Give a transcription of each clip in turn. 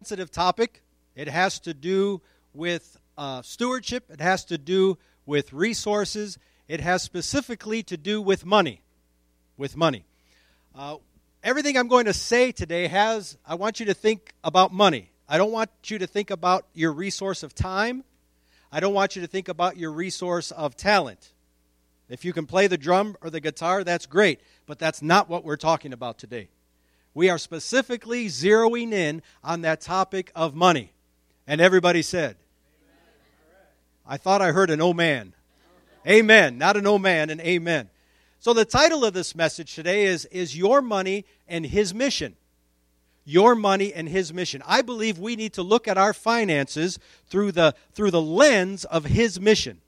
sensitive topic. It has to do with uh, stewardship, it has to do with resources, it has specifically to do with money. With money. Uh, everything I'm going to say today has, I want you to think about money. I don't want you to think about your resource of time. I don't want you to think about your resource of talent. If you can play the drum or the guitar, that's great, but that's not what we're talking about today. We are specifically zeroing in on that topic of money. And everybody said, I thought I heard an oh man. Amen. Not an oh man, an amen. So the title of this message today is Is Your Money and His Mission? Your money and his mission. I believe we need to look at our finances through the through the lens of his mission.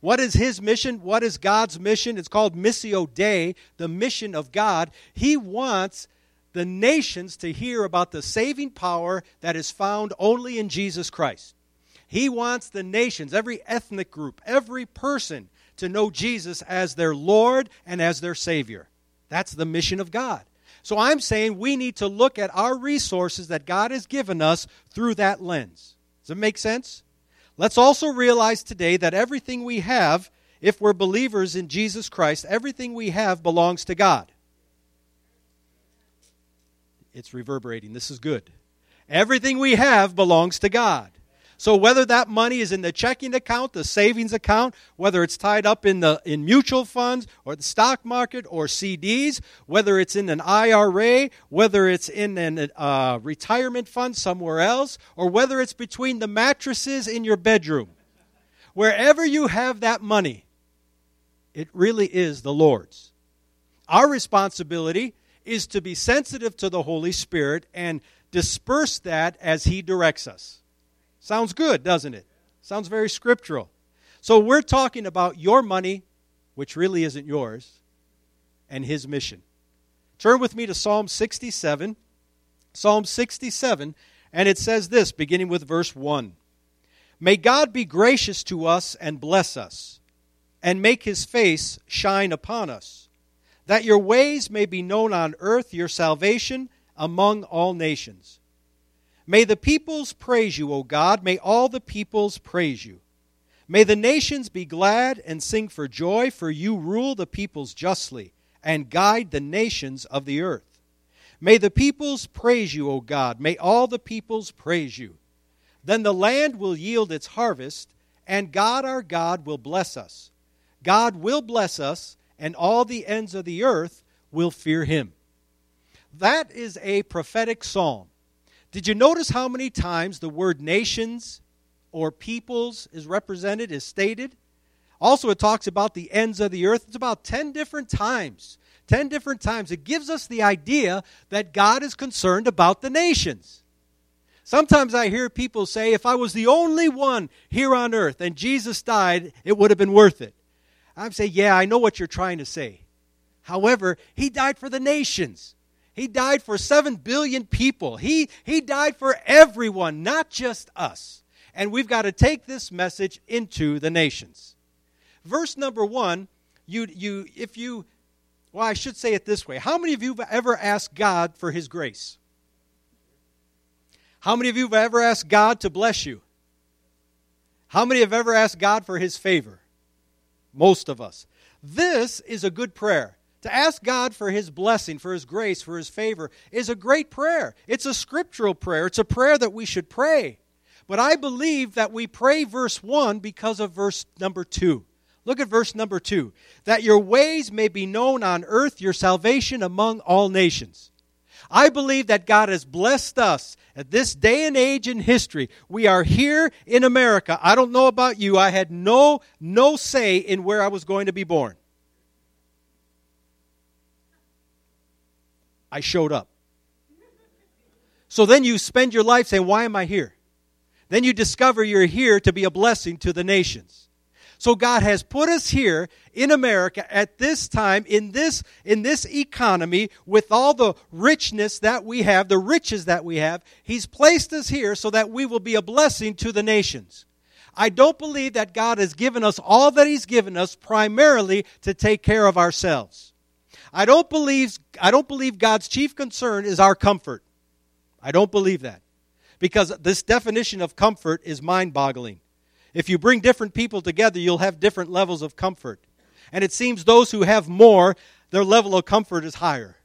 What is his mission? What is God's mission? It's called Missio Dei, the mission of God. He wants the nations to hear about the saving power that is found only in Jesus Christ. He wants the nations, every ethnic group, every person to know Jesus as their Lord and as their Savior. That's the mission of God. So I'm saying we need to look at our resources that God has given us through that lens. Does it make sense? Let's also realize today that everything we have, if we're believers in Jesus Christ, everything we have belongs to God it's reverberating. This is good. Everything we have belongs to God. So whether that money is in the checking account, the savings account, whether it's tied up in the in mutual funds or the stock market or CDs, whether it's in an IRA, whether it's in a uh, retirement fund somewhere else, or whether it's between the mattresses in your bedroom, wherever you have that money, it really is the Lord's. Our responsibility is to be sensitive to the Holy Spirit and disperse that as He directs us. Sounds good, doesn't it? Sounds very scriptural. So we're talking about your money, which really isn't yours, and His mission. Turn with me to Psalm 67. Psalm 67, and it says this, beginning with verse 1 May God be gracious to us and bless us, and make his face shine upon us that your ways may be known on earth, your salvation among all nations. May the peoples praise you, O God. May all the peoples praise you. May the nations be glad and sing for joy, for you rule the peoples justly and guide the nations of the earth. May the peoples praise you, O God. May all the peoples praise you. Then the land will yield its harvest, and God our God will bless us. God will bless us and all the ends of the earth will fear him. That is a prophetic psalm. Did you notice how many times the word nations or peoples is represented, is stated? Also, it talks about the ends of the earth. It's about 10 different times. 10 different times. It gives us the idea that God is concerned about the nations. Sometimes I hear people say, if I was the only one here on earth and Jesus died, it would have been worth it. I'm saying, yeah, I know what you're trying to say. However, he died for the nations. He died for 7 billion people. He, he died for everyone, not just us. And we've got to take this message into the nations. Verse number one, you, you, if you, well, I should say it this way. How many of you have ever asked God for his grace? How many of you have ever asked God to bless you? How many have ever asked God for his favor? Most of us. This is a good prayer. To ask God for His blessing, for His grace, for His favor is a great prayer. It's a scriptural prayer. It's a prayer that we should pray. But I believe that we pray verse 1 because of verse number 2. Look at verse number 2. That your ways may be known on earth, your salvation among all nations. I believe that God has blessed us at this day and age in history. We are here in America. I don't know about you. I had no no say in where I was going to be born. I showed up. So then you spend your life saying, Why am I here? Then you discover you're here to be a blessing to the nations. So God has put us here in America at this time in this in this economy with all the richness that we have, the riches that we have. He's placed us here so that we will be a blessing to the nations. I don't believe that God has given us all that he's given us primarily to take care of ourselves. I don't believe I don't believe God's chief concern is our comfort. I don't believe that. because this definition of comfort is mind boggling. If you bring different people together, you'll have different levels of comfort. And it seems those who have more, their level of comfort is higher.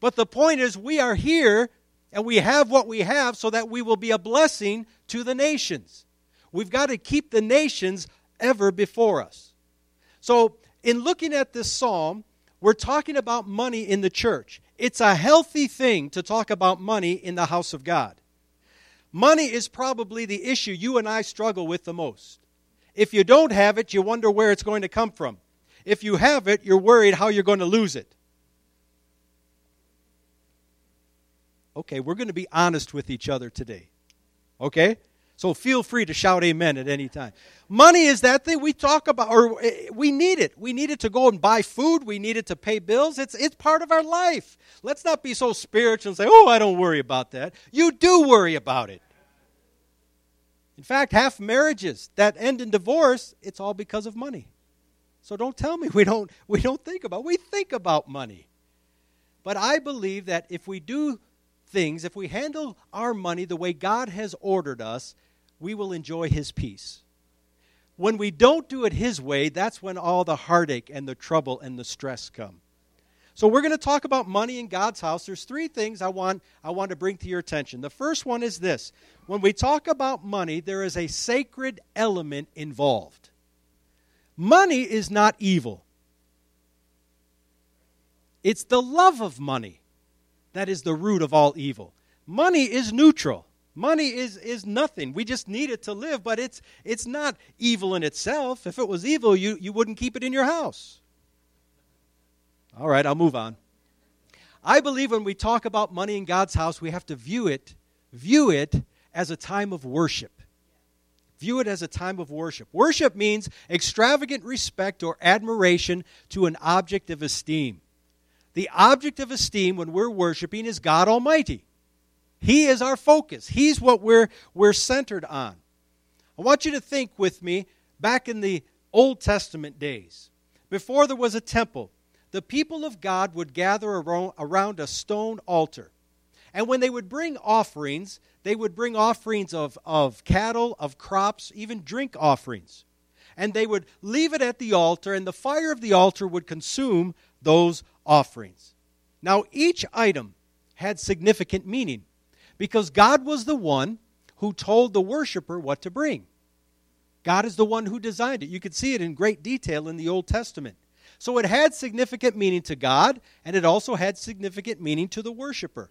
But the point is, we are here and we have what we have so that we will be a blessing to the nations. We've got to keep the nations ever before us. So, in looking at this psalm, we're talking about money in the church. It's a healthy thing to talk about money in the house of God. Money is probably the issue you and I struggle with the most. If you don't have it, you wonder where it's going to come from. If you have it, you're worried how you're going to lose it. Okay, we're going to be honest with each other today. Okay? So feel free to shout amen at any time. Money is that thing we talk about, or eh, we need it. We need it to go and buy food. We need it to pay bills. It's, it's part of our life. Let's not be so spiritual and say, oh, I don't worry about that. You do worry about it. In fact, half marriages that end in divorce, it's all because of money. So don't tell me we don't, we don't think about We think about money. But I believe that if we do things, if we handle our money the way God has ordered us, we will enjoy His peace. When we don't do it His way, that's when all the heartache and the trouble and the stress come. So we're going to talk about money in God's house. There's three things I want I want to bring to your attention. The first one is this. When we talk about money, there is a sacred element involved. Money is not evil. It's the love of money that is the root of all evil. Money is neutral. Money is, is nothing. We just need it to live, but it's, it's not evil in itself. If it was evil, you, you wouldn't keep it in your house. All right, I'll move on. I believe when we talk about money in God's house, we have to view it, view it as a time of worship. View it as a time of worship. Worship means extravagant respect or admiration to an object of esteem. The object of esteem when we're worshiping is God Almighty. He is our focus. He's what we're, we're centered on. I want you to think with me back in the Old Testament days. Before there was a temple, the people of God would gather around a stone altar. And when they would bring offerings, they would bring offerings of, of cattle, of crops, even drink offerings. And they would leave it at the altar, and the fire of the altar would consume those offerings. Now, each item had significant meaning because God was the one who told the worshiper what to bring. God is the one who designed it. You can see it in great detail in the Old Testament. So it had significant meaning to God, and it also had significant meaning to the worshiper.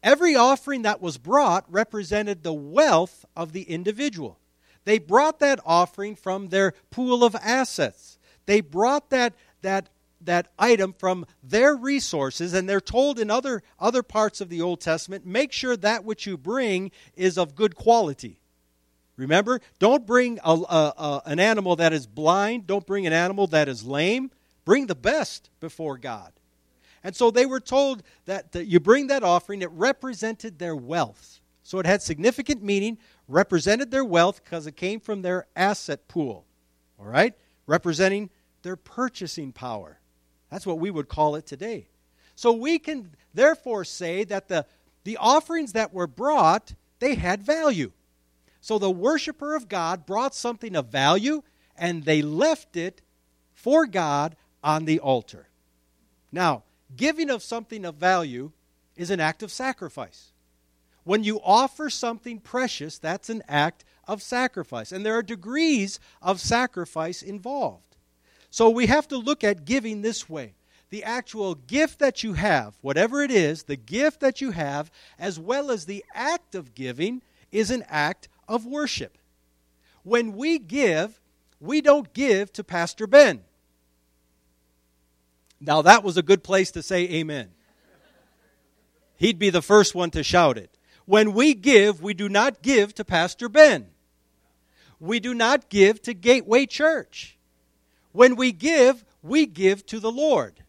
Every offering that was brought represented the wealth of the individual. They brought that offering from their pool of assets. They brought that, that that item from their resources and they're told in other other parts of the Old Testament make sure that which you bring is of good quality. Remember don't bring a, a, a, an animal that is blind. Don't bring an animal that is lame. Bring the best before God. And so they were told that, that you bring that offering it represented their wealth. So it had significant meaning represented their wealth because it came from their asset pool all right? Representing their purchasing power that's what we would call it today. So we can therefore say that the, the offerings that were brought, they had value. So the worshiper of God brought something of value and they left it for God on the altar. Now, giving of something of value is an act of sacrifice. When you offer something precious, that's an act of sacrifice. And there are degrees of sacrifice involved. So we have to look at giving this way the actual gift that you have, whatever it is, the gift that you have, as well as the act of giving, is an act of worship. When we give, we don't give to Pastor Ben. Now, that was a good place to say amen. He'd be the first one to shout it. When we give, we do not give to Pastor Ben. We do not give to Gateway Church. When we give, we give to the Lord.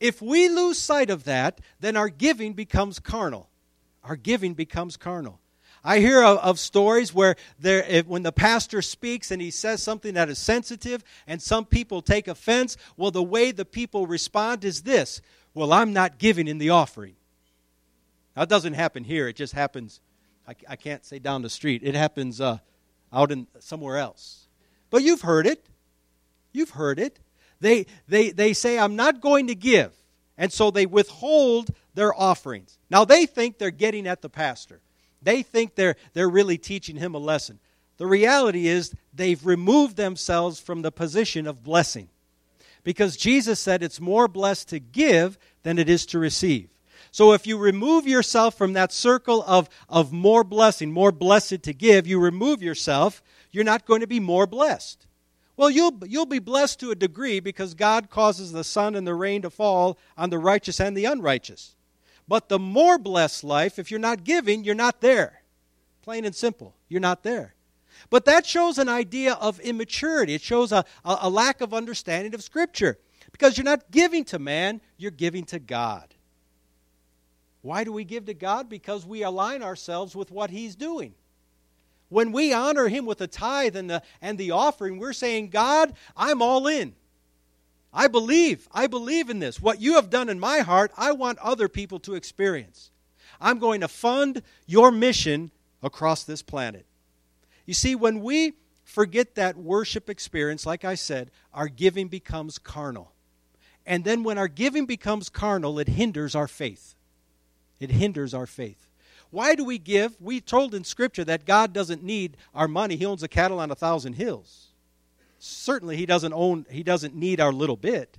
If we lose sight of that, then our giving becomes carnal. Our giving becomes carnal. I hear of, of stories where there, if, when the pastor speaks and he says something that is sensitive and some people take offense, well, the way the people respond is this Well, I'm not giving in the offering. Now, it doesn't happen here. It just happens, I, I can't say down the street. It happens uh, out in somewhere else. But you've heard it. You've heard it. They, they, they say, I'm not going to give. And so they withhold their offerings. Now, they think they're getting at the pastor. They think they're, they're really teaching him a lesson. The reality is they've removed themselves from the position of blessing. Because Jesus said it's more blessed to give than it is to receive. So if you remove yourself from that circle of, of more blessing, more blessed to give, you remove yourself, you're not going to be more blessed. Well, you'll, you'll be blessed to a degree because God causes the sun and the rain to fall on the righteous and the unrighteous. But the more blessed life, if you're not giving, you're not there. Plain and simple. You're not there. But that shows an idea of immaturity. It shows a, a, a lack of understanding of Scripture. Because you're not giving to man, you're giving to God. Why do we give to God? Because we align ourselves with what He's doing. When we honor Him with the tithe and the, and the offering, we're saying, God, I'm all in. I believe. I believe in this. What you have done in my heart, I want other people to experience. I'm going to fund your mission across this planet. You see, when we forget that worship experience, like I said, our giving becomes carnal. And then when our giving becomes carnal, it hinders our faith. It hinders our faith. Why do we give? We told in Scripture that God doesn't need our money. He owns a cattle on a thousand hills. Certainly, He doesn't own. He doesn't need our little bit.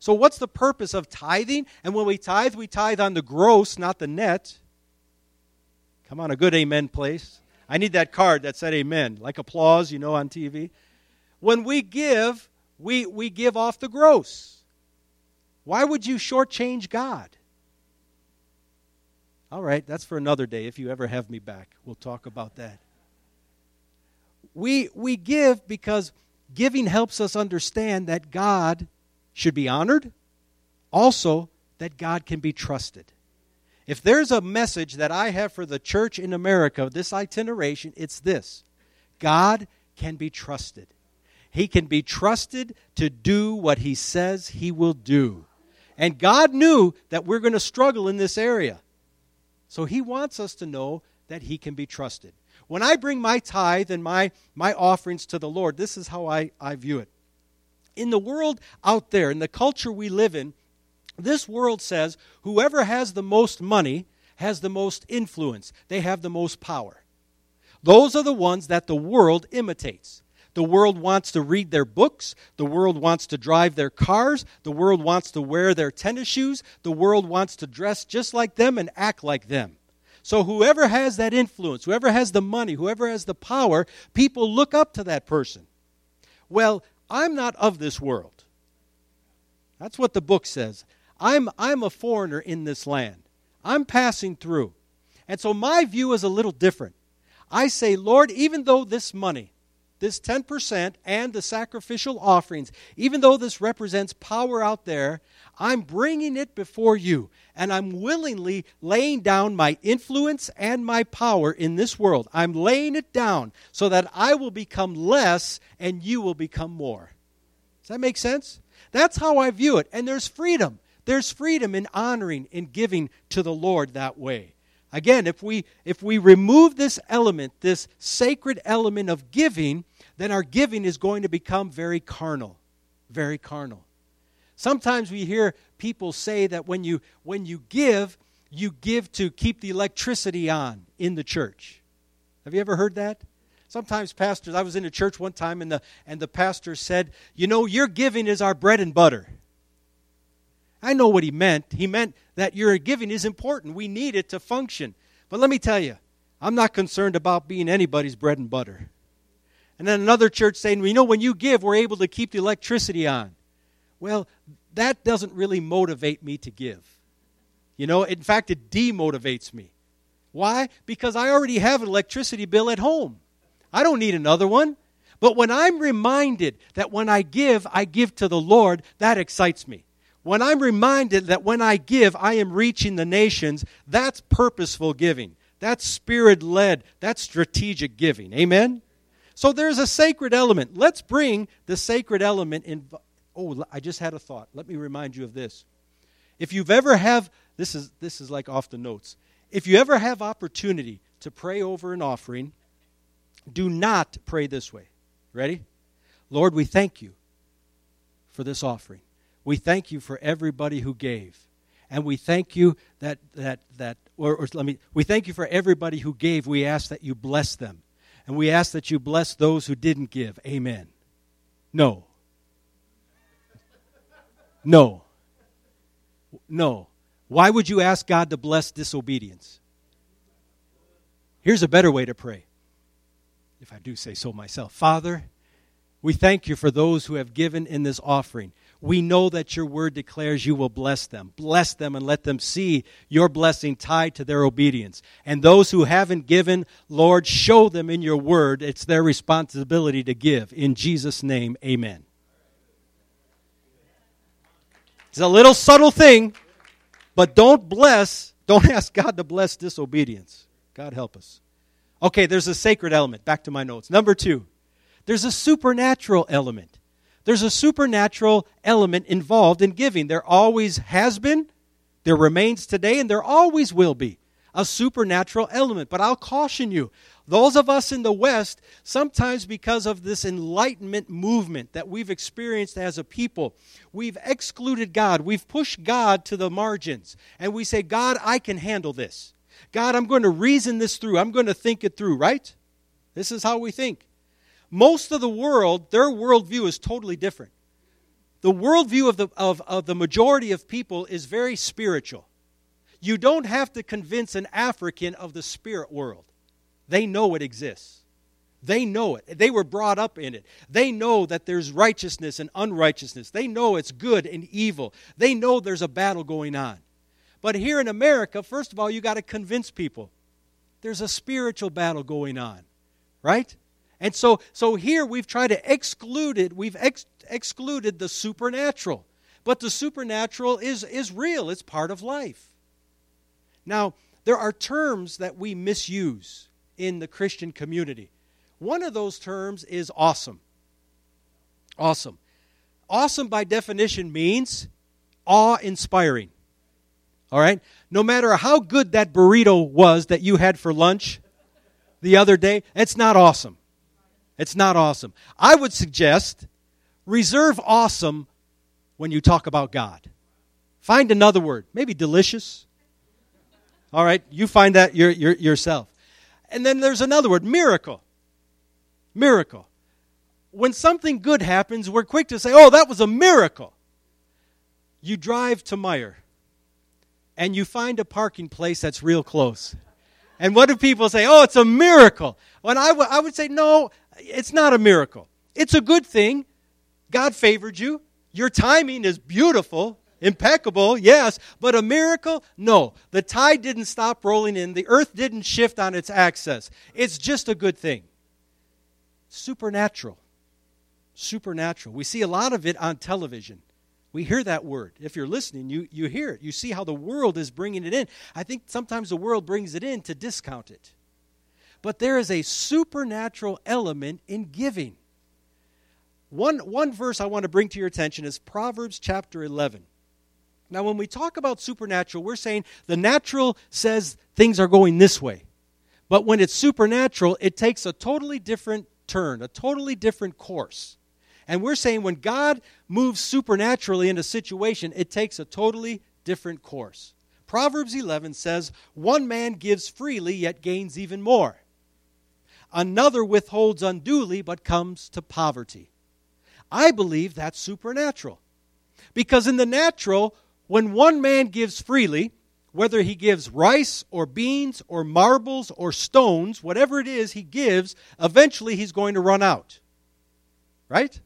So, what's the purpose of tithing? And when we tithe, we tithe on the gross, not the net. Come on, a good amen, place. I need that card that said amen, like applause, you know, on TV. When we give, we, we give off the gross. Why would you shortchange God? All right, that's for another day. If you ever have me back, we'll talk about that. We, we give because giving helps us understand that God should be honored, also, that God can be trusted. If there's a message that I have for the church in America, this itineration, it's this God can be trusted. He can be trusted to do what He says He will do. And God knew that we're going to struggle in this area. So he wants us to know that he can be trusted. When I bring my tithe and my, my offerings to the Lord, this is how I, I view it. In the world out there, in the culture we live in, this world says whoever has the most money has the most influence, they have the most power. Those are the ones that the world imitates. The world wants to read their books. The world wants to drive their cars. The world wants to wear their tennis shoes. The world wants to dress just like them and act like them. So, whoever has that influence, whoever has the money, whoever has the power, people look up to that person. Well, I'm not of this world. That's what the book says. I'm, I'm a foreigner in this land, I'm passing through. And so, my view is a little different. I say, Lord, even though this money, this 10% and the sacrificial offerings, even though this represents power out there, I'm bringing it before you. And I'm willingly laying down my influence and my power in this world. I'm laying it down so that I will become less and you will become more. Does that make sense? That's how I view it. And there's freedom. There's freedom in honoring, in giving to the Lord that way. Again, if we if we remove this element, this sacred element of giving, then our giving is going to become very carnal, very carnal. Sometimes we hear people say that when you when you give, you give to keep the electricity on in the church. Have you ever heard that? Sometimes pastors, I was in a church one time and the and the pastor said, "You know, your giving is our bread and butter." I know what he meant. He meant that your giving is important. We need it to function. But let me tell you, I'm not concerned about being anybody's bread and butter. And then another church saying, well, you know, when you give, we're able to keep the electricity on. Well, that doesn't really motivate me to give. You know, in fact, it demotivates me. Why? Because I already have an electricity bill at home. I don't need another one. But when I'm reminded that when I give, I give to the Lord, that excites me. When I'm reminded that when I give, I am reaching the nations, that's purposeful giving. That's spirit led. That's strategic giving. Amen? So there's a sacred element. Let's bring the sacred element in. Oh, I just had a thought. Let me remind you of this. If you've ever have this is this is like off the notes. if you ever have opportunity to pray over an offering, do not pray this way. Ready? Lord, we thank you for this offering. We thank you for everybody who gave. And we thank you that, that, that or, or let me, we thank you for everybody who gave. We ask that you bless them. And we ask that you bless those who didn't give. Amen. No. No. No. Why would you ask God to bless disobedience? Here's a better way to pray, if I do say so myself. Father, we thank you for those who have given in this offering. We know that your word declares you will bless them. Bless them and let them see your blessing tied to their obedience. And those who haven't given, Lord, show them in your word it's their responsibility to give. In Jesus' name, amen. It's a little subtle thing, but don't bless, don't ask God to bless disobedience. God help us. Okay, there's a sacred element. Back to my notes. Number two, there's a supernatural element. There's a supernatural element involved in giving. There always has been, there remains today, and there always will be a supernatural element. But I'll caution you those of us in the West, sometimes because of this enlightenment movement that we've experienced as a people, we've excluded God. We've pushed God to the margins. And we say, God, I can handle this. God, I'm going to reason this through. I'm going to think it through, right? This is how we think. Most of the world, their worldview is totally different. The worldview of the, of, of the majority of people is very spiritual. You don't have to convince an African of the spirit world. They know it exists. They know it. They were brought up in it. They know that there's righteousness and unrighteousness. They know it's good and evil. They know there's a battle going on. But here in America, first of all, you got to convince people there's a spiritual battle going on, right? And so, so here we've tried to exclude it. We've ex- excluded the supernatural. But the supernatural is, is real, it's part of life. Now, there are terms that we misuse in the Christian community. One of those terms is awesome. Awesome. Awesome, by definition, means awe inspiring. All right? No matter how good that burrito was that you had for lunch the other day, it's not awesome. It's not awesome. I would suggest reserve awesome when you talk about God. Find another word, maybe delicious. All right, you find that your, your, yourself. And then there's another word, miracle. Miracle. When something good happens, we're quick to say, oh, that was a miracle. You drive to Meijer and you find a parking place that's real close. And what do people say? Oh, it's a miracle. When I, w- I would say, no, it's not a miracle. It's a good thing. God favored you. Your timing is beautiful, impeccable, yes, but a miracle? No. The tide didn't stop rolling in, the earth didn't shift on its axis. It's just a good thing. Supernatural. Supernatural. We see a lot of it on television. We hear that word. If you're listening, you, you hear it. You see how the world is bringing it in. I think sometimes the world brings it in to discount it. But there is a supernatural element in giving. One, one verse I want to bring to your attention is Proverbs chapter 11. Now, when we talk about supernatural, we're saying the natural says things are going this way. But when it's supernatural, it takes a totally different turn, a totally different course. And we're saying when God moves supernaturally in a situation, it takes a totally different course. Proverbs 11 says, One man gives freely, yet gains even more. Another withholds unduly, but comes to poverty. I believe that's supernatural. Because in the natural, when one man gives freely, whether he gives rice or beans or marbles or stones, whatever it is he gives, eventually he's going to run out. Right?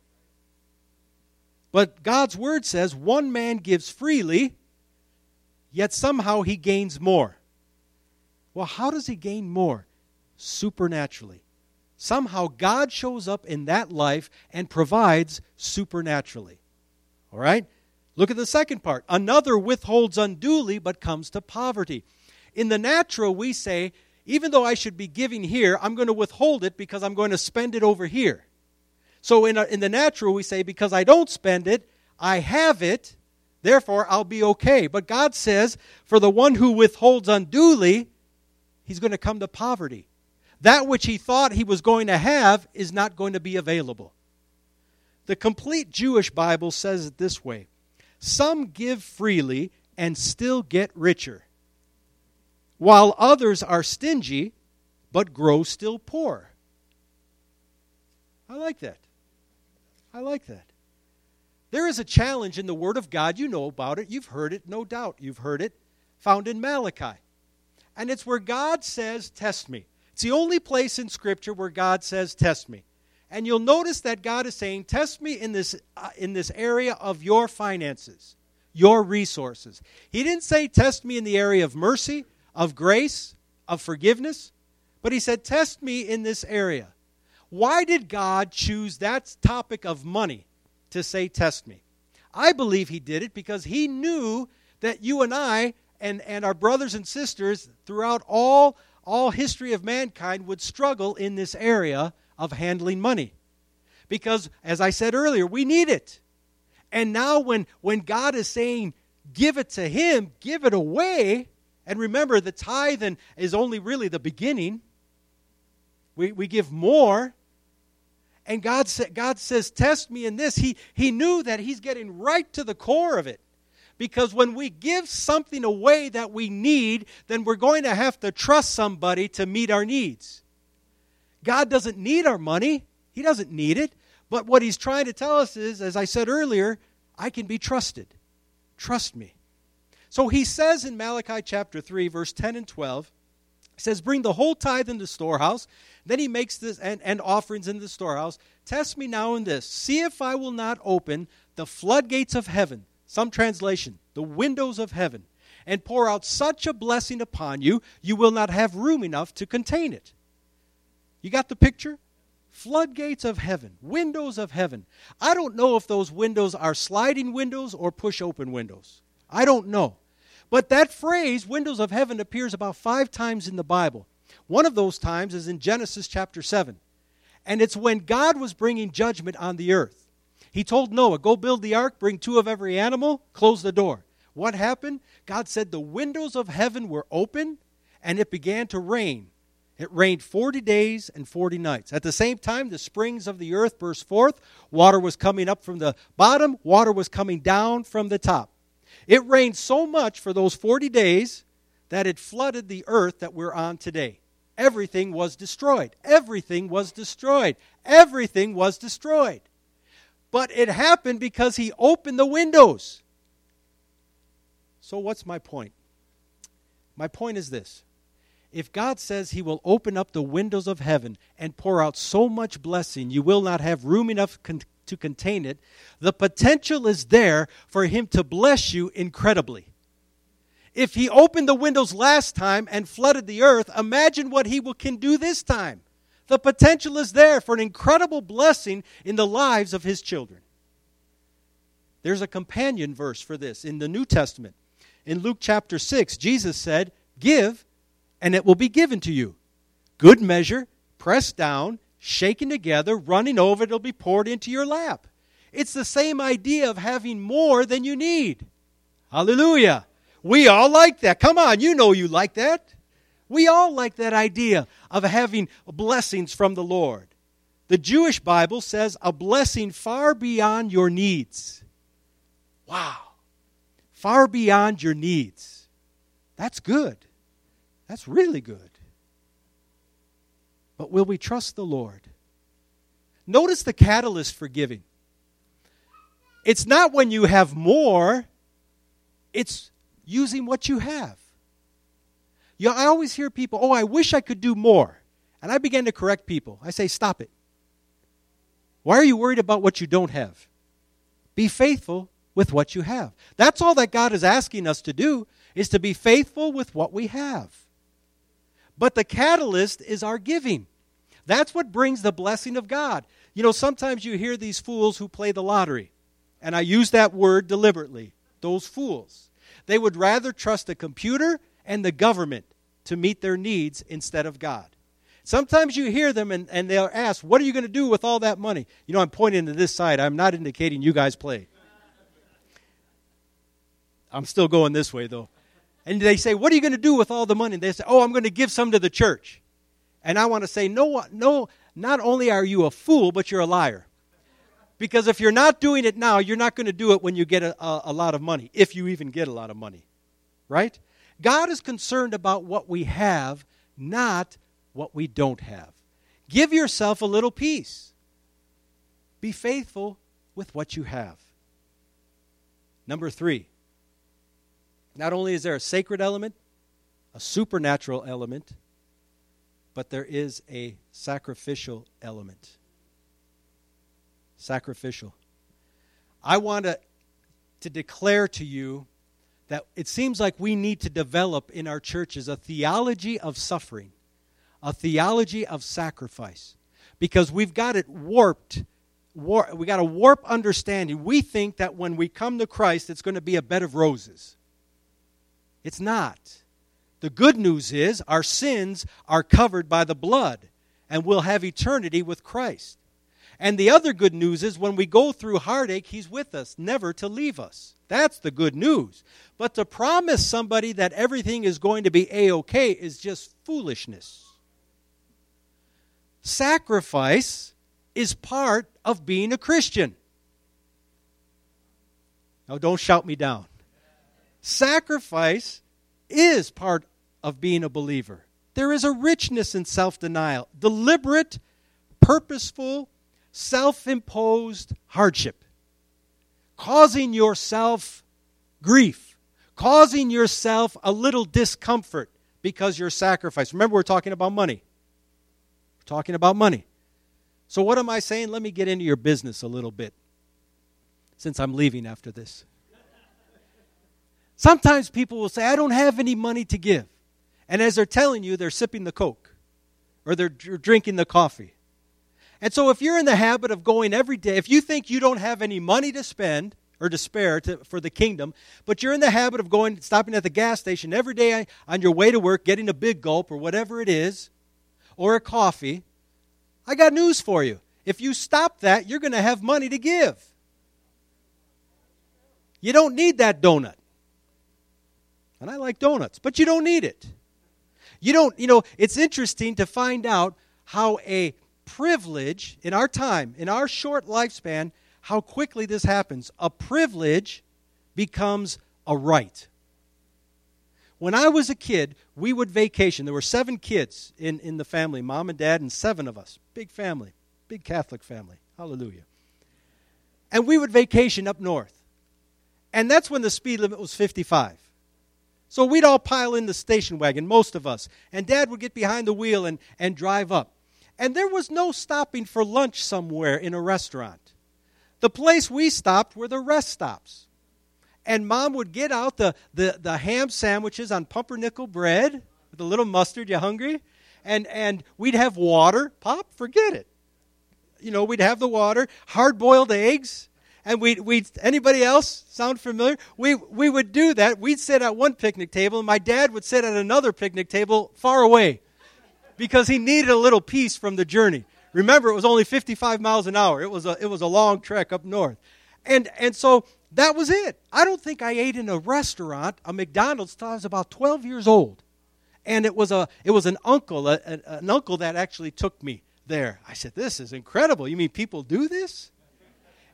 But God's word says one man gives freely, yet somehow he gains more. Well, how does he gain more? Supernaturally. Somehow God shows up in that life and provides supernaturally. All right? Look at the second part. Another withholds unduly but comes to poverty. In the natural, we say, even though I should be giving here, I'm going to withhold it because I'm going to spend it over here. So in, a, in the natural, we say, because I don't spend it, I have it, therefore I'll be okay. But God says, for the one who withholds unduly, he's going to come to poverty. That which he thought he was going to have is not going to be available. The complete Jewish Bible says it this way Some give freely and still get richer, while others are stingy but grow still poor. I like that. I like that. There is a challenge in the Word of God. You know about it. You've heard it, no doubt. You've heard it found in Malachi. And it's where God says, Test me. It's the only place in Scripture where God says, Test me. And you'll notice that God is saying, Test me in this, uh, in this area of your finances, your resources. He didn't say, Test me in the area of mercy, of grace, of forgiveness, but He said, Test me in this area. Why did God choose that topic of money? to say, Test me. I believe he did it because he knew that you and I and, and our brothers and sisters throughout all, all history of mankind would struggle in this area of handling money. Because, as I said earlier, we need it. And now, when, when God is saying, give it to Him, give it away, and remember, the tithe is only really the beginning. We, we give more and God, sa- God says, Test me in this. He, he knew that He's getting right to the core of it. Because when we give something away that we need, then we're going to have to trust somebody to meet our needs. God doesn't need our money, He doesn't need it. But what He's trying to tell us is, as I said earlier, I can be trusted. Trust me. So He says in Malachi chapter 3, verse 10 and 12, He says, Bring the whole tithe in the storehouse then he makes this and, and offerings in the storehouse. Test me now in this. See if I will not open the floodgates of heaven. Some translation, the windows of heaven, and pour out such a blessing upon you, you will not have room enough to contain it. You got the picture? Floodgates of heaven, windows of heaven. I don't know if those windows are sliding windows or push open windows. I don't know. But that phrase, windows of heaven, appears about five times in the Bible. One of those times is in Genesis chapter 7. And it's when God was bringing judgment on the earth. He told Noah, Go build the ark, bring two of every animal, close the door. What happened? God said the windows of heaven were open and it began to rain. It rained 40 days and 40 nights. At the same time, the springs of the earth burst forth. Water was coming up from the bottom, water was coming down from the top. It rained so much for those 40 days that it flooded the earth that we're on today everything was destroyed. Everything was destroyed. Everything was destroyed. But it happened because he opened the windows. So, what's my point? My point is this. If God says he will open up the windows of heaven and pour out so much blessing, you will not have room enough con- to contain it, the potential is there for him to bless you incredibly. If he opened the windows last time and flooded the earth, imagine what he will, can do this time. The potential is there for an incredible blessing in the lives of his children. There's a companion verse for this in the New Testament. In Luke chapter 6, Jesus said, Give, and it will be given to you. Good measure, pressed down, shaken together, running over, it'll be poured into your lap. It's the same idea of having more than you need. Hallelujah. We all like that. Come on, you know you like that. We all like that idea of having blessings from the Lord. The Jewish Bible says a blessing far beyond your needs. Wow. Far beyond your needs. That's good. That's really good. But will we trust the Lord? Notice the catalyst for giving. It's not when you have more, it's using what you have. You know, I always hear people, oh, I wish I could do more. And I begin to correct people. I say, stop it. Why are you worried about what you don't have? Be faithful with what you have. That's all that God is asking us to do, is to be faithful with what we have. But the catalyst is our giving. That's what brings the blessing of God. You know, sometimes you hear these fools who play the lottery, and I use that word deliberately those fools. They would rather trust the computer and the government to meet their needs instead of God. Sometimes you hear them and, and they'll ask, What are you going to do with all that money? You know, I'm pointing to this side. I'm not indicating you guys play. I'm still going this way, though. And they say, What are you going to do with all the money? And they say, Oh, I'm going to give some to the church. And I want to say, No, no, not only are you a fool, but you're a liar. Because if you're not doing it now, you're not going to do it when you get a, a, a lot of money, if you even get a lot of money. Right? God is concerned about what we have, not what we don't have. Give yourself a little peace. Be faithful with what you have. Number three, not only is there a sacred element, a supernatural element, but there is a sacrificial element. Sacrificial. I want to, to declare to you that it seems like we need to develop in our churches a theology of suffering, a theology of sacrifice, because we've got it warped. War, we got a warp understanding. We think that when we come to Christ, it's going to be a bed of roses. It's not. The good news is our sins are covered by the blood, and we'll have eternity with Christ. And the other good news is when we go through heartache, He's with us, never to leave us. That's the good news. But to promise somebody that everything is going to be A OK is just foolishness. Sacrifice is part of being a Christian. Now, don't shout me down. Sacrifice is part of being a believer. There is a richness in self denial, deliberate, purposeful, self imposed hardship, causing yourself grief, causing yourself a little discomfort because you're sacrificed. Remember, we're talking about money. We're talking about money. So, what am I saying? Let me get into your business a little bit since I'm leaving after this. Sometimes people will say, I don't have any money to give. And as they're telling you, they're sipping the Coke or they're drinking the coffee. And so, if you're in the habit of going every day, if you think you don't have any money to spend or to spare to, for the kingdom, but you're in the habit of going, stopping at the gas station every day on your way to work, getting a big gulp or whatever it is, or a coffee, I got news for you. If you stop that, you're going to have money to give. You don't need that donut. And I like donuts, but you don't need it. You don't, you know, it's interesting to find out how a privilege in our time, in our short lifespan, how quickly this happens. A privilege becomes a right. When I was a kid, we would vacation. There were seven kids in, in the family mom and dad, and seven of us. Big family, big Catholic family. Hallelujah. And we would vacation up north. And that's when the speed limit was 55. So we'd all pile in the station wagon, most of us. And dad would get behind the wheel and, and drive up. And there was no stopping for lunch somewhere in a restaurant. The place we stopped were the rest stops. And mom would get out the, the, the ham sandwiches on pumpernickel bread with a little mustard. You hungry? And, and we'd have water. Pop, forget it. You know, we'd have the water, hard boiled eggs and we we anybody else sound familiar? We we would do that. We'd sit at one picnic table, and my dad would sit at another picnic table far away, because he needed a little peace from the journey. Remember, it was only 55 miles an hour. It was a it was a long trek up north, and and so that was it. I don't think I ate in a restaurant, a McDonald's, till I was about 12 years old, and it was a it was an uncle, a, a, an uncle that actually took me there. I said, "This is incredible. You mean people do this?"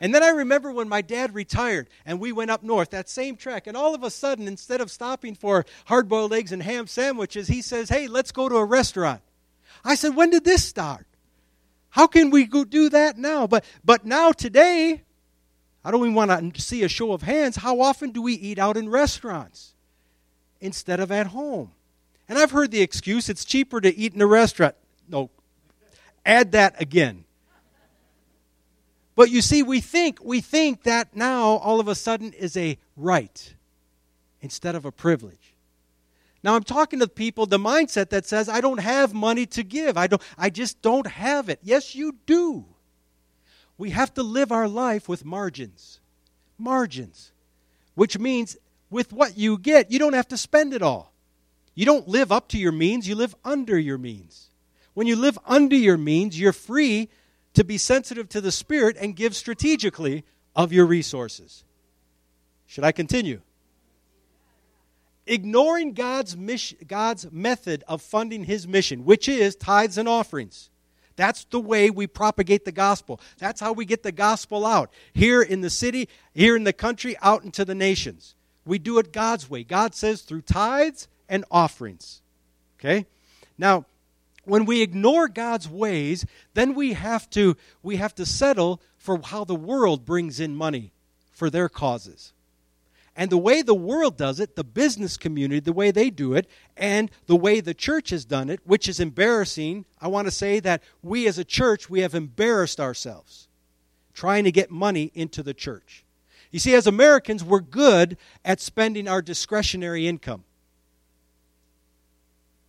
And then I remember when my dad retired and we went up north, that same trek, and all of a sudden, instead of stopping for hard boiled eggs and ham sandwiches, he says, Hey, let's go to a restaurant. I said, When did this start? How can we go do that now? But, but now, today, I don't even want to see a show of hands. How often do we eat out in restaurants instead of at home? And I've heard the excuse it's cheaper to eat in a restaurant. No, add that again. But you see, we think, we think that now all of a sudden is a right instead of a privilege. Now I'm talking to people the mindset that says I don't have money to give. I don't I just don't have it. Yes, you do. We have to live our life with margins. Margins. Which means with what you get, you don't have to spend it all. You don't live up to your means, you live under your means. When you live under your means, you're free to be sensitive to the Spirit and give strategically of your resources. Should I continue? Ignoring God's, mission, God's method of funding his mission, which is tithes and offerings. That's the way we propagate the gospel. That's how we get the gospel out. Here in the city, here in the country, out into the nations. We do it God's way. God says through tithes and offerings. Okay? Now, when we ignore God's ways, then we have to we have to settle for how the world brings in money for their causes. And the way the world does it, the business community, the way they do it, and the way the church has done it, which is embarrassing, I want to say that we as a church, we have embarrassed ourselves trying to get money into the church. You see, as Americans, we're good at spending our discretionary income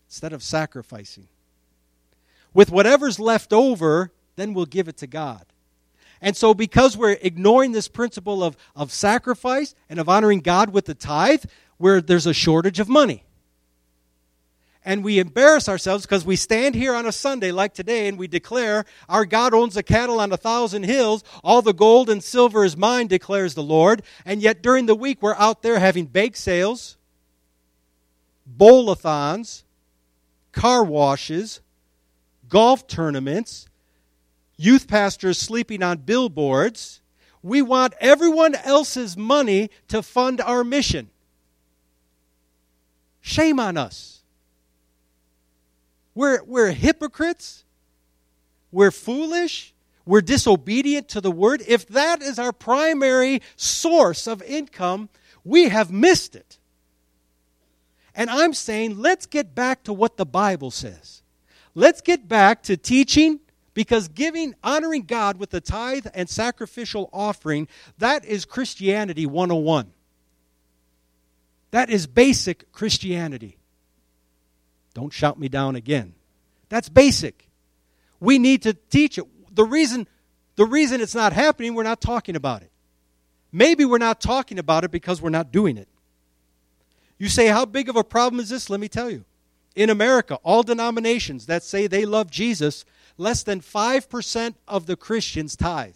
instead of sacrificing. With whatever's left over, then we'll give it to God. And so, because we're ignoring this principle of, of sacrifice and of honoring God with the tithe, where there's a shortage of money. And we embarrass ourselves because we stand here on a Sunday like today and we declare, Our God owns the cattle on a thousand hills. All the gold and silver is mine, declares the Lord. And yet during the week, we're out there having bake sales, bowl-a-thons, car washes, golf tournaments, youth pastors sleeping on billboards. We want everyone else's money to fund our mission. Shame on us. We're, we're hypocrites. We're foolish. We're disobedient to the word. If that is our primary source of income, we have missed it. And I'm saying, let's get back to what the Bible says. Let's get back to teaching because giving, honoring God with the tithe and sacrificial offering, that is Christianity 101. That is basic Christianity. Don't shout me down again. That's basic. We need to teach it. The reason, the reason it's not happening, we're not talking about it. Maybe we're not talking about it because we're not doing it. You say, How big of a problem is this? Let me tell you. In America, all denominations that say they love Jesus less than 5% of the Christians tithe.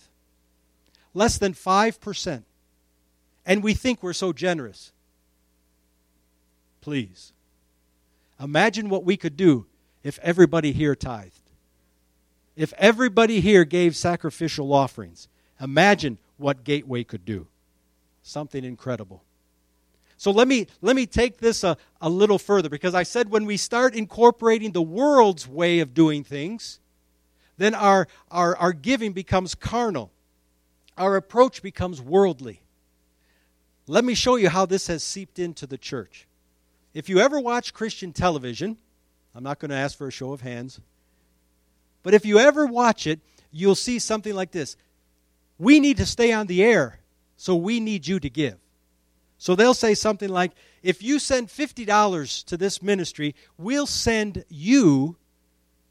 Less than 5%. And we think we're so generous. Please. Imagine what we could do if everybody here tithed. If everybody here gave sacrificial offerings. Imagine what Gateway could do. Something incredible. So let me, let me take this a, a little further because I said when we start incorporating the world's way of doing things, then our, our, our giving becomes carnal. Our approach becomes worldly. Let me show you how this has seeped into the church. If you ever watch Christian television, I'm not going to ask for a show of hands, but if you ever watch it, you'll see something like this We need to stay on the air, so we need you to give. So they'll say something like, If you send $50 to this ministry, we'll send you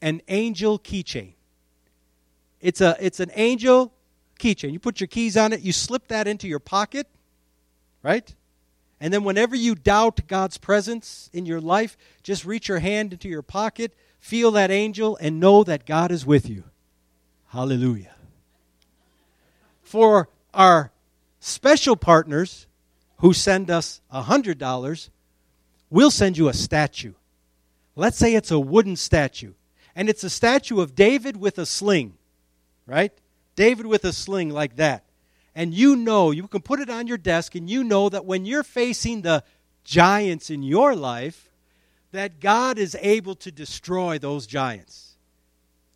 an angel keychain. It's, a, it's an angel keychain. You put your keys on it, you slip that into your pocket, right? And then whenever you doubt God's presence in your life, just reach your hand into your pocket, feel that angel, and know that God is with you. Hallelujah. For our special partners who send us $100, we'll send you a statue. Let's say it's a wooden statue, and it's a statue of David with a sling right? David with a sling like that. And you know, you can put it on your desk, and you know that when you're facing the giants in your life, that God is able to destroy those giants.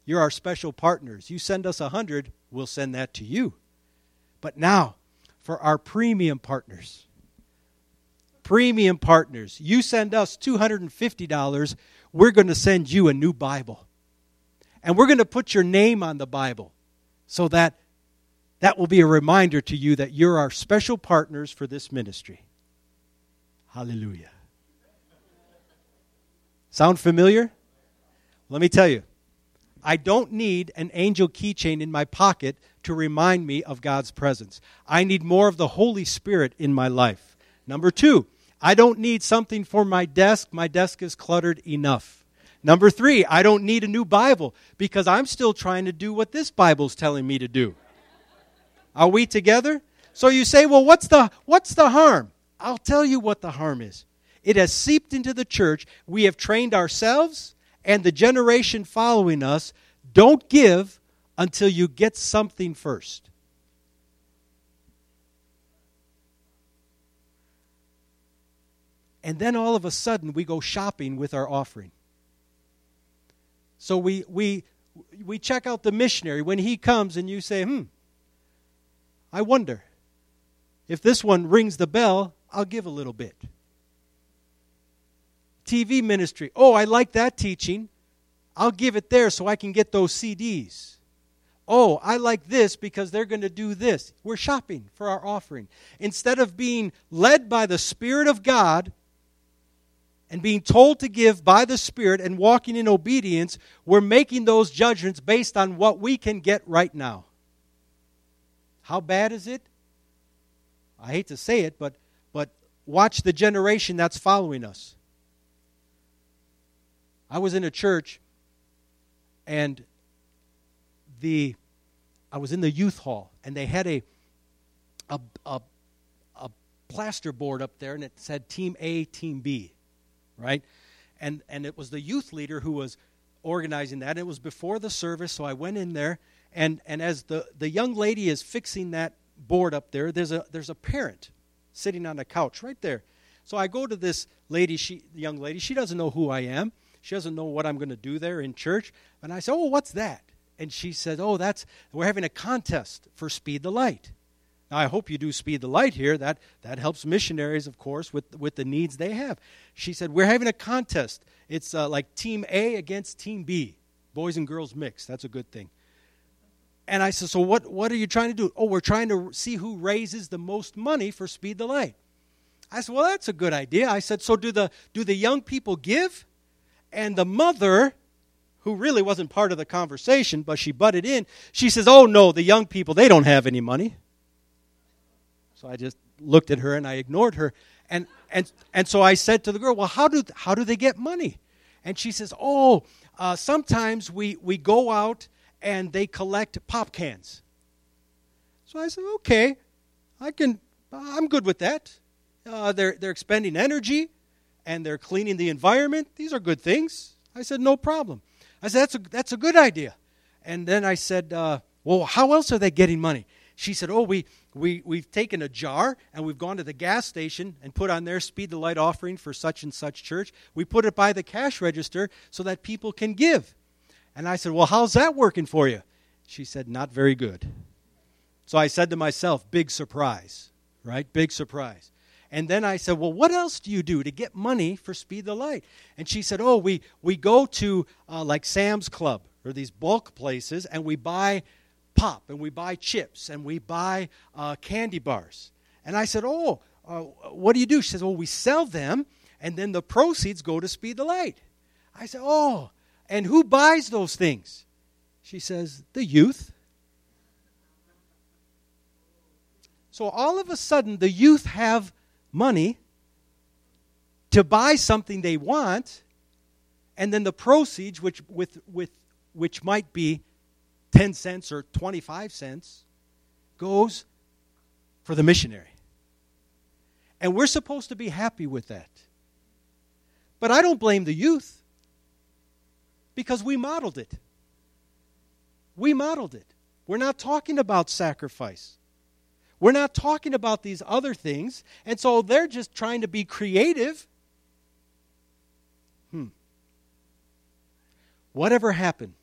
You're our special partners. You send us a hundred, we'll send that to you. But now, for our premium partners, premium partners, you send us $250, we're going to send you a new Bible. And we're going to put your name on the Bible so that that will be a reminder to you that you're our special partners for this ministry. Hallelujah. Sound familiar? Let me tell you, I don't need an angel keychain in my pocket to remind me of God's presence. I need more of the Holy Spirit in my life. Number two, I don't need something for my desk. My desk is cluttered enough. Number three, I don't need a new Bible because I'm still trying to do what this Bible's telling me to do. Are we together? So you say, well, what's the, what's the harm? I'll tell you what the harm is. it has seeped into the church. We have trained ourselves and the generation following us. Don't give until you get something first. And then all of a sudden, we go shopping with our offering. So we, we, we check out the missionary when he comes, and you say, hmm, I wonder if this one rings the bell, I'll give a little bit. TV ministry, oh, I like that teaching. I'll give it there so I can get those CDs. Oh, I like this because they're going to do this. We're shopping for our offering. Instead of being led by the Spirit of God and being told to give by the Spirit and walking in obedience, we're making those judgments based on what we can get right now. How bad is it? I hate to say it, but, but watch the generation that's following us. I was in a church and the I was in the youth hall and they had a a, a, a plaster board up there and it said team A, team B right? And, and it was the youth leader who was organizing that. It was before the service, so I went in there. And, and as the, the young lady is fixing that board up there, there's a, there's a parent sitting on a couch right there. So I go to this lady, she, the young lady. She doesn't know who I am. She doesn't know what I'm going to do there in church. And I said, Oh, what's that? And she said, Oh, that's, we're having a contest for Speed the Light. Now, I hope you do speed the light here. That, that helps missionaries, of course, with, with the needs they have. She said, We're having a contest. It's uh, like Team A against Team B, boys and girls mixed. That's a good thing. And I said, So what, what are you trying to do? Oh, we're trying to see who raises the most money for Speed the Light. I said, Well, that's a good idea. I said, So do the, do the young people give? And the mother, who really wasn't part of the conversation, but she butted in, she says, Oh, no, the young people, they don't have any money. So I just looked at her and I ignored her. And, and, and so I said to the girl, Well, how do, how do they get money? And she says, Oh, uh, sometimes we, we go out and they collect pop cans. So I said, Okay, I can, I'm good with that. Uh, they're, they're expending energy and they're cleaning the environment. These are good things. I said, No problem. I said, That's a, that's a good idea. And then I said, uh, Well, how else are they getting money? She said, Oh, we, we, we've taken a jar and we've gone to the gas station and put on there speed the light offering for such and such church. We put it by the cash register so that people can give. And I said, Well, how's that working for you? She said, Not very good. So I said to myself, Big surprise, right? Big surprise. And then I said, Well, what else do you do to get money for Speed the Light? And she said, Oh, we, we go to uh, like Sam's Club or these bulk places and we buy pop and we buy chips and we buy uh, candy bars. And I said, Oh, uh, what do you do? She says, Well, we sell them and then the proceeds go to Speed the Light. I said, Oh, and who buys those things? She says, The youth. So all of a sudden, the youth have money to buy something they want, and then the proceeds, which, with, with, which might be 10 cents or 25 cents goes for the missionary. And we're supposed to be happy with that. But I don't blame the youth because we modeled it. We modeled it. We're not talking about sacrifice. We're not talking about these other things. And so they're just trying to be creative. Hmm. Whatever happened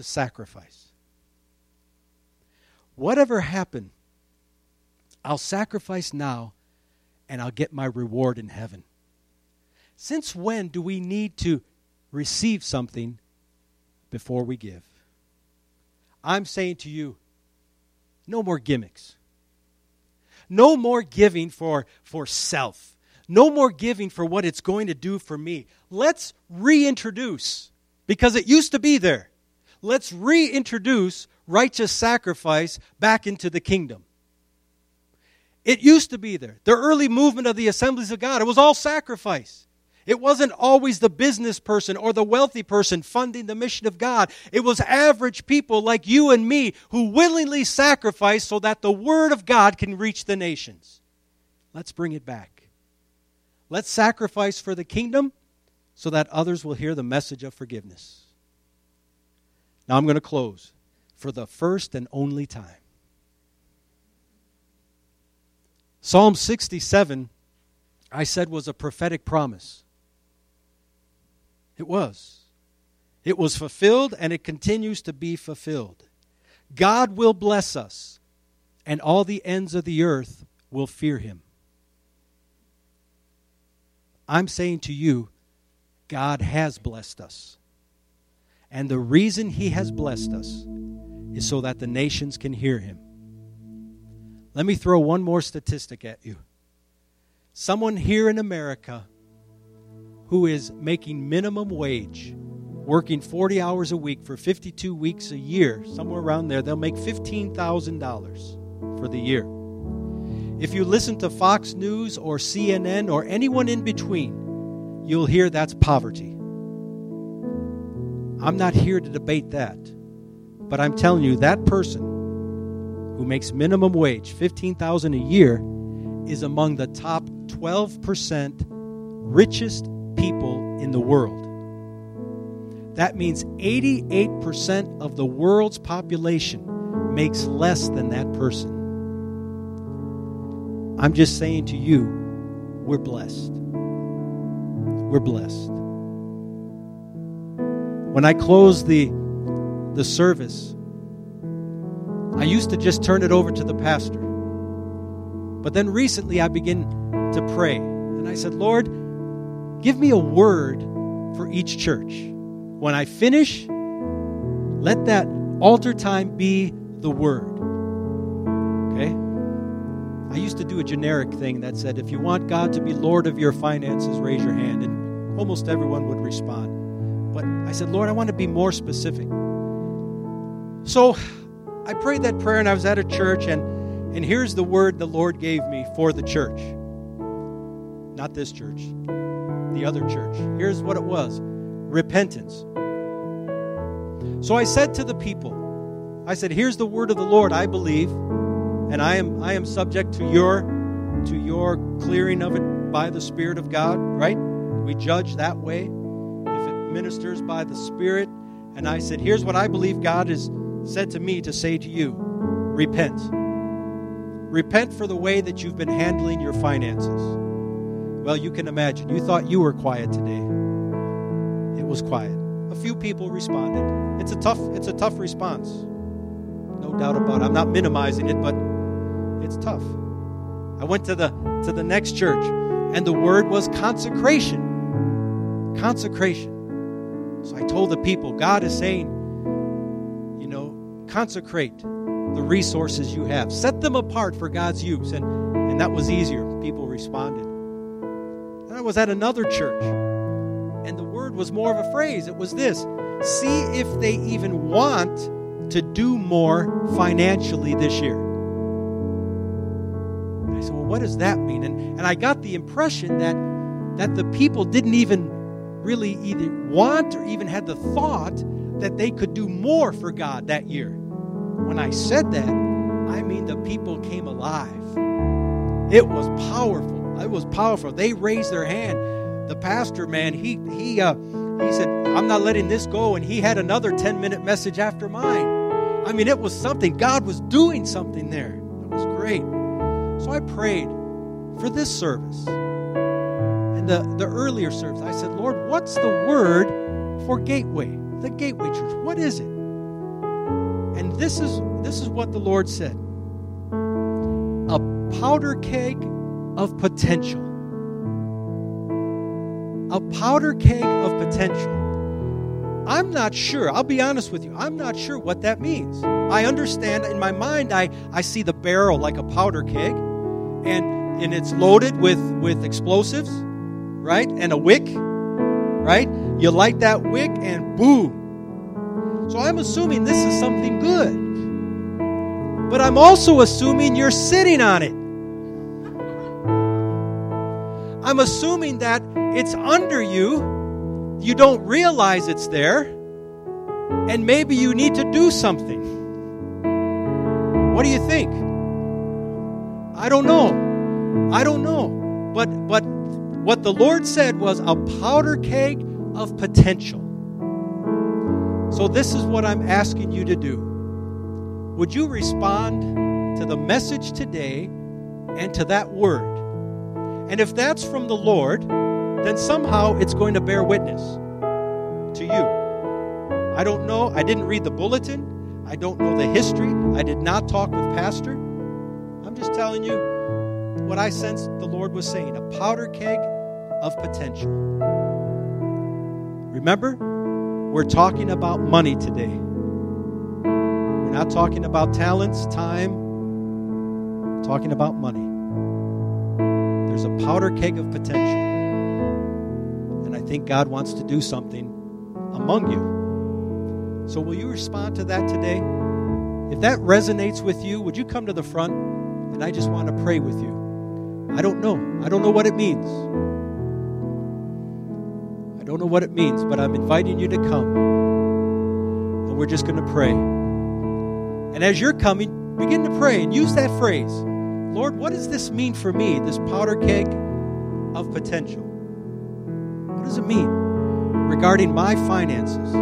to sacrifice. Whatever happened, I'll sacrifice now and I'll get my reward in heaven. Since when do we need to receive something before we give? I'm saying to you, no more gimmicks. No more giving for, for self. No more giving for what it's going to do for me. Let's reintroduce, because it used to be there let's reintroduce righteous sacrifice back into the kingdom. It used to be there. The early movement of the assemblies of God, it was all sacrifice. It wasn't always the business person or the wealthy person funding the mission of God. It was average people like you and me who willingly sacrificed so that the Word of God can reach the nations. Let's bring it back. Let's sacrifice for the kingdom so that others will hear the message of forgiveness. Now I'm going to close for the first and only time. Psalm 67, I said, was a prophetic promise. It was. It was fulfilled and it continues to be fulfilled. God will bless us, and all the ends of the earth will fear him. I'm saying to you, God has blessed us. And the reason he has blessed us is so that the nations can hear him. Let me throw one more statistic at you. Someone here in America who is making minimum wage, working 40 hours a week for 52 weeks a year, somewhere around there, they'll make $15,000 for the year. If you listen to Fox News or CNN or anyone in between, you'll hear that's poverty. I'm not here to debate that. But I'm telling you that person who makes minimum wage, 15,000 a year, is among the top 12% richest people in the world. That means 88% of the world's population makes less than that person. I'm just saying to you, we're blessed. We're blessed. When I close the, the service, I used to just turn it over to the pastor. But then recently I began to pray. And I said, Lord, give me a word for each church. When I finish, let that altar time be the word. Okay? I used to do a generic thing that said, if you want God to be Lord of your finances, raise your hand. And almost everyone would respond. But I said, Lord, I want to be more specific. So I prayed that prayer and I was at a church, and, and here's the word the Lord gave me for the church. Not this church, the other church. Here's what it was repentance. So I said to the people, I said, Here's the word of the Lord, I believe and I am I am subject to your to your clearing of it by the Spirit of God, right? We judge that way. Ministers by the Spirit, and I said, here's what I believe God has said to me to say to you. Repent. Repent for the way that you've been handling your finances. Well, you can imagine. You thought you were quiet today. It was quiet. A few people responded. It's a tough it's a tough response. No doubt about it. I'm not minimizing it, but it's tough. I went to the to the next church and the word was consecration. Consecration. So I told the people, God is saying, you know, consecrate the resources you have. Set them apart for God's use. And and that was easier. People responded. I was at another church. And the word was more of a phrase. It was this see if they even want to do more financially this year. I said, Well, what does that mean? And, and I got the impression that, that the people didn't even really either want or even had the thought that they could do more for God that year. When I said that, I mean the people came alive. It was powerful. It was powerful. They raised their hand. The pastor, man, he he uh, he said, "I'm not letting this go," and he had another 10 minute message after mine. I mean, it was something. God was doing something there. It was great. So I prayed for this service and the, the earlier service. I said, Lord, what's the word for Gateway, the Gateway Church? What is it? And this is this is what the Lord said. A powder keg of potential. A powder keg of potential. I'm not sure. I'll be honest with you. I'm not sure what that means. I understand in my mind I, I see the barrel like a powder keg and and it's loaded with with explosives, right? And a wick, right? You light that wick and boom. So I'm assuming this is something good. But I'm also assuming you're sitting on it. I'm assuming that it's under you. You don't realize it's there. And maybe you need to do something. What do you think? I don't know. I don't know. But but What the Lord said was a powder keg of potential. So, this is what I'm asking you to do. Would you respond to the message today and to that word? And if that's from the Lord, then somehow it's going to bear witness to you. I don't know. I didn't read the bulletin. I don't know the history. I did not talk with Pastor. I'm just telling you what I sensed the Lord was saying a powder keg of potential. Remember, we're talking about money today. We're not talking about talents, time, we're talking about money. There's a powder keg of potential. And I think God wants to do something among you. So, will you respond to that today? If that resonates with you, would you come to the front? And I just want to pray with you. I don't know. I don't know what it means. I don't know what it means, but I'm inviting you to come. And we're just going to pray. And as you're coming, begin to pray and use that phrase Lord, what does this mean for me, this powder keg of potential? What does it mean regarding my finances?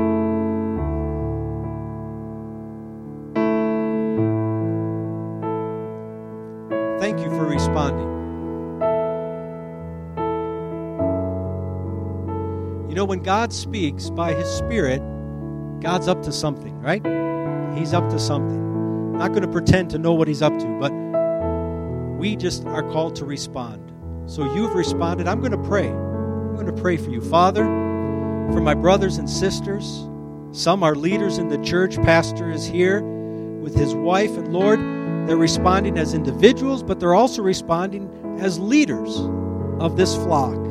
God speaks by His Spirit, God's up to something, right? He's up to something. I'm not going to pretend to know what He's up to, but we just are called to respond. So you've responded. I'm going to pray. I'm going to pray for you. Father, for my brothers and sisters, some are leaders in the church. Pastor is here with his wife, and Lord, they're responding as individuals, but they're also responding as leaders of this flock.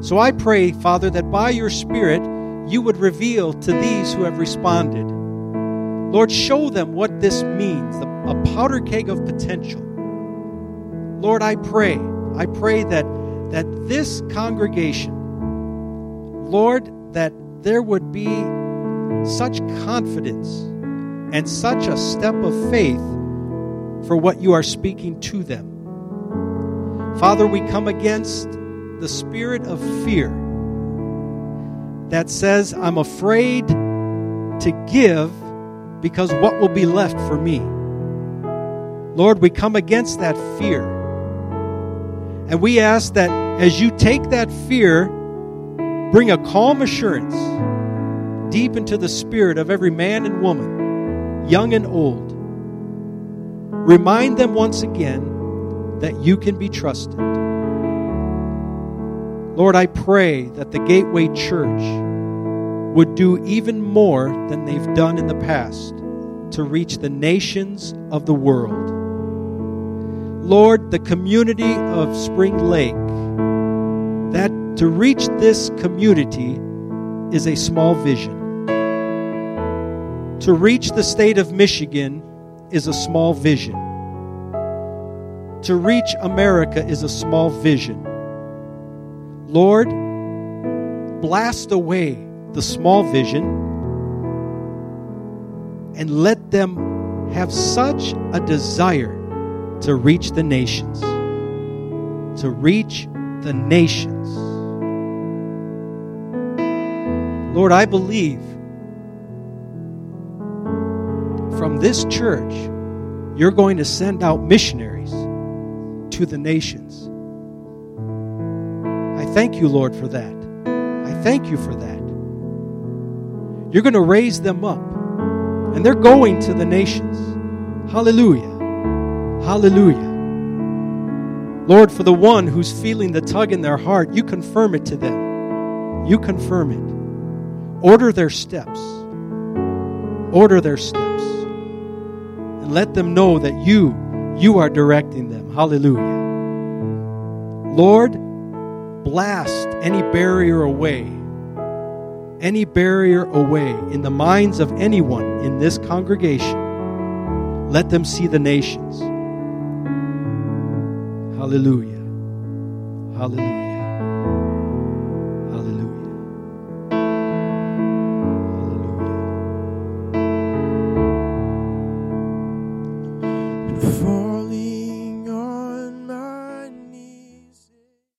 So I pray, Father, that by your Spirit, you would reveal to these who have responded. Lord, show them what this means a powder keg of potential. Lord, I pray, I pray that, that this congregation, Lord, that there would be such confidence and such a step of faith for what you are speaking to them. Father, we come against the spirit of fear that says, I'm afraid to give because what will be left for me? Lord, we come against that fear. And we ask that as you take that fear, bring a calm assurance deep into the spirit of every man and woman, young and old. Remind them once again that you can be trusted. Lord, I pray that the Gateway Church would do even more than they've done in the past to reach the nations of the world. Lord, the community of Spring Lake, that to reach this community is a small vision. To reach the state of Michigan is a small vision. To reach America is a small vision. Lord, blast away the small vision and let them have such a desire to reach the nations. To reach the nations. Lord, I believe from this church, you're going to send out missionaries to the nations thank you, Lord, for that. I thank you for that. You're going to raise them up, and they're going to the nations. Hallelujah. Hallelujah. Lord, for the one who's feeling the tug in their heart, you confirm it to them. You confirm it. Order their steps. Order their steps. And let them know that you, you are directing them. Hallelujah. Lord, blast any barrier away, any barrier away in the minds of anyone in this congregation. Let them see the nations. Hallelujah. Hallelujah.